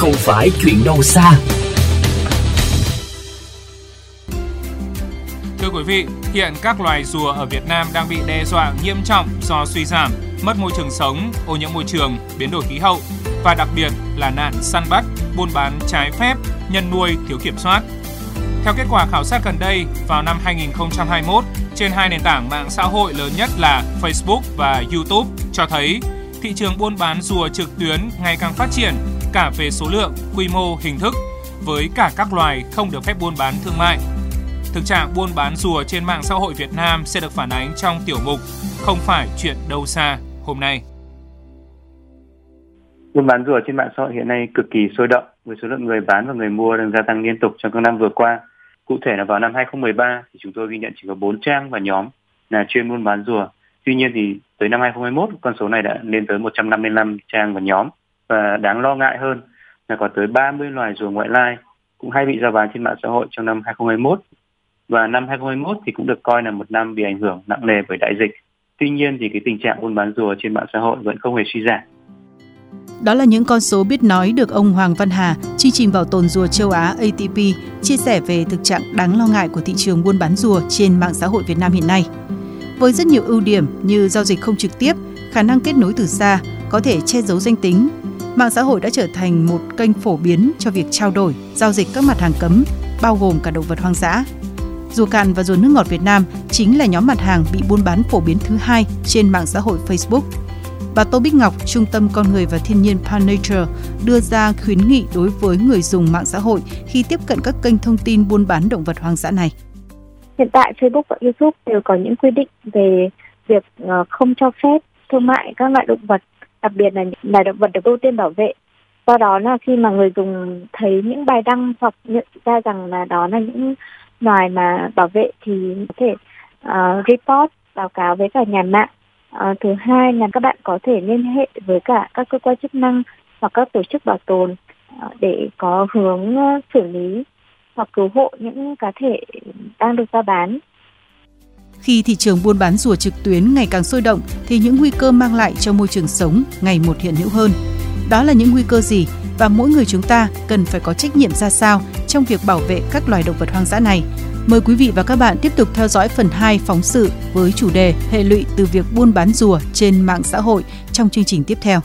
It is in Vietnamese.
không phải chuyện đâu xa. Thưa quý vị, hiện các loài rùa ở Việt Nam đang bị đe dọa nghiêm trọng do suy giảm, mất môi trường sống, ô nhiễm môi trường, biến đổi khí hậu và đặc biệt là nạn săn bắt, buôn bán trái phép, nhân nuôi thiếu kiểm soát. Theo kết quả khảo sát gần đây, vào năm 2021, trên hai nền tảng mạng xã hội lớn nhất là Facebook và YouTube cho thấy thị trường buôn bán rùa trực tuyến ngày càng phát triển cả về số lượng, quy mô, hình thức với cả các loài không được phép buôn bán thương mại. Thực trạng buôn bán rùa trên mạng xã hội Việt Nam sẽ được phản ánh trong tiểu mục Không phải chuyện đâu xa hôm nay. Buôn bán rùa trên mạng xã hội hiện nay cực kỳ sôi động với số lượng người bán và người mua đang gia tăng liên tục trong các năm vừa qua. Cụ thể là vào năm 2013 thì chúng tôi ghi nhận chỉ có 4 trang và nhóm là chuyên buôn bán rùa. Tuy nhiên thì tới năm 2021 con số này đã lên tới 155 trang và nhóm và đáng lo ngại hơn là có tới 30 loài rùa ngoại lai cũng hay bị giao bán trên mạng xã hội trong năm 2021 và năm 2021 thì cũng được coi là một năm bị ảnh hưởng nặng nề bởi đại dịch. Tuy nhiên thì cái tình trạng buôn bán rùa trên mạng xã hội vẫn không hề suy giảm. Đó là những con số biết nói được ông Hoàng Văn Hà, chương trình bảo tồn rùa châu Á ATP, chia sẻ về thực trạng đáng lo ngại của thị trường buôn bán rùa trên mạng xã hội Việt Nam hiện nay. Với rất nhiều ưu điểm như giao dịch không trực tiếp, khả năng kết nối từ xa, có thể che giấu danh tính, mạng xã hội đã trở thành một kênh phổ biến cho việc trao đổi, giao dịch các mặt hàng cấm, bao gồm cả động vật hoang dã. Dù cạn và ruột nước ngọt Việt Nam chính là nhóm mặt hàng bị buôn bán phổ biến thứ hai trên mạng xã hội Facebook – Bà Tô Bích Ngọc, Trung tâm Con người và Thiên nhiên Pan Nature đưa ra khuyến nghị đối với người dùng mạng xã hội khi tiếp cận các kênh thông tin buôn bán động vật hoang dã này. Hiện tại Facebook và YouTube đều có những quy định về việc ờ, không cho phép thương mại các loại động vật, đặc biệt là là động vật được ưu tiên bảo vệ. Do đó là khi mà người dùng thấy những bài đăng hoặc nhận ra rằng là đó là những loài mà bảo vệ thì có thể uh, report báo cáo với cả nhà mạng uh, thứ hai là các bạn có thể liên hệ với cả các cơ quan chức năng hoặc các tổ chức bảo tồn ờ, để có hướng uh, xử lý hoặc cứu hộ những cá thể đang được giao bán. Khi thị trường buôn bán rùa trực tuyến ngày càng sôi động, thì những nguy cơ mang lại cho môi trường sống ngày một hiện hữu hơn. Đó là những nguy cơ gì và mỗi người chúng ta cần phải có trách nhiệm ra sao trong việc bảo vệ các loài động vật hoang dã này Mời quý vị và các bạn tiếp tục theo dõi phần 2 phóng sự với chủ đề hệ lụy từ việc buôn bán rùa trên mạng xã hội trong chương trình tiếp theo.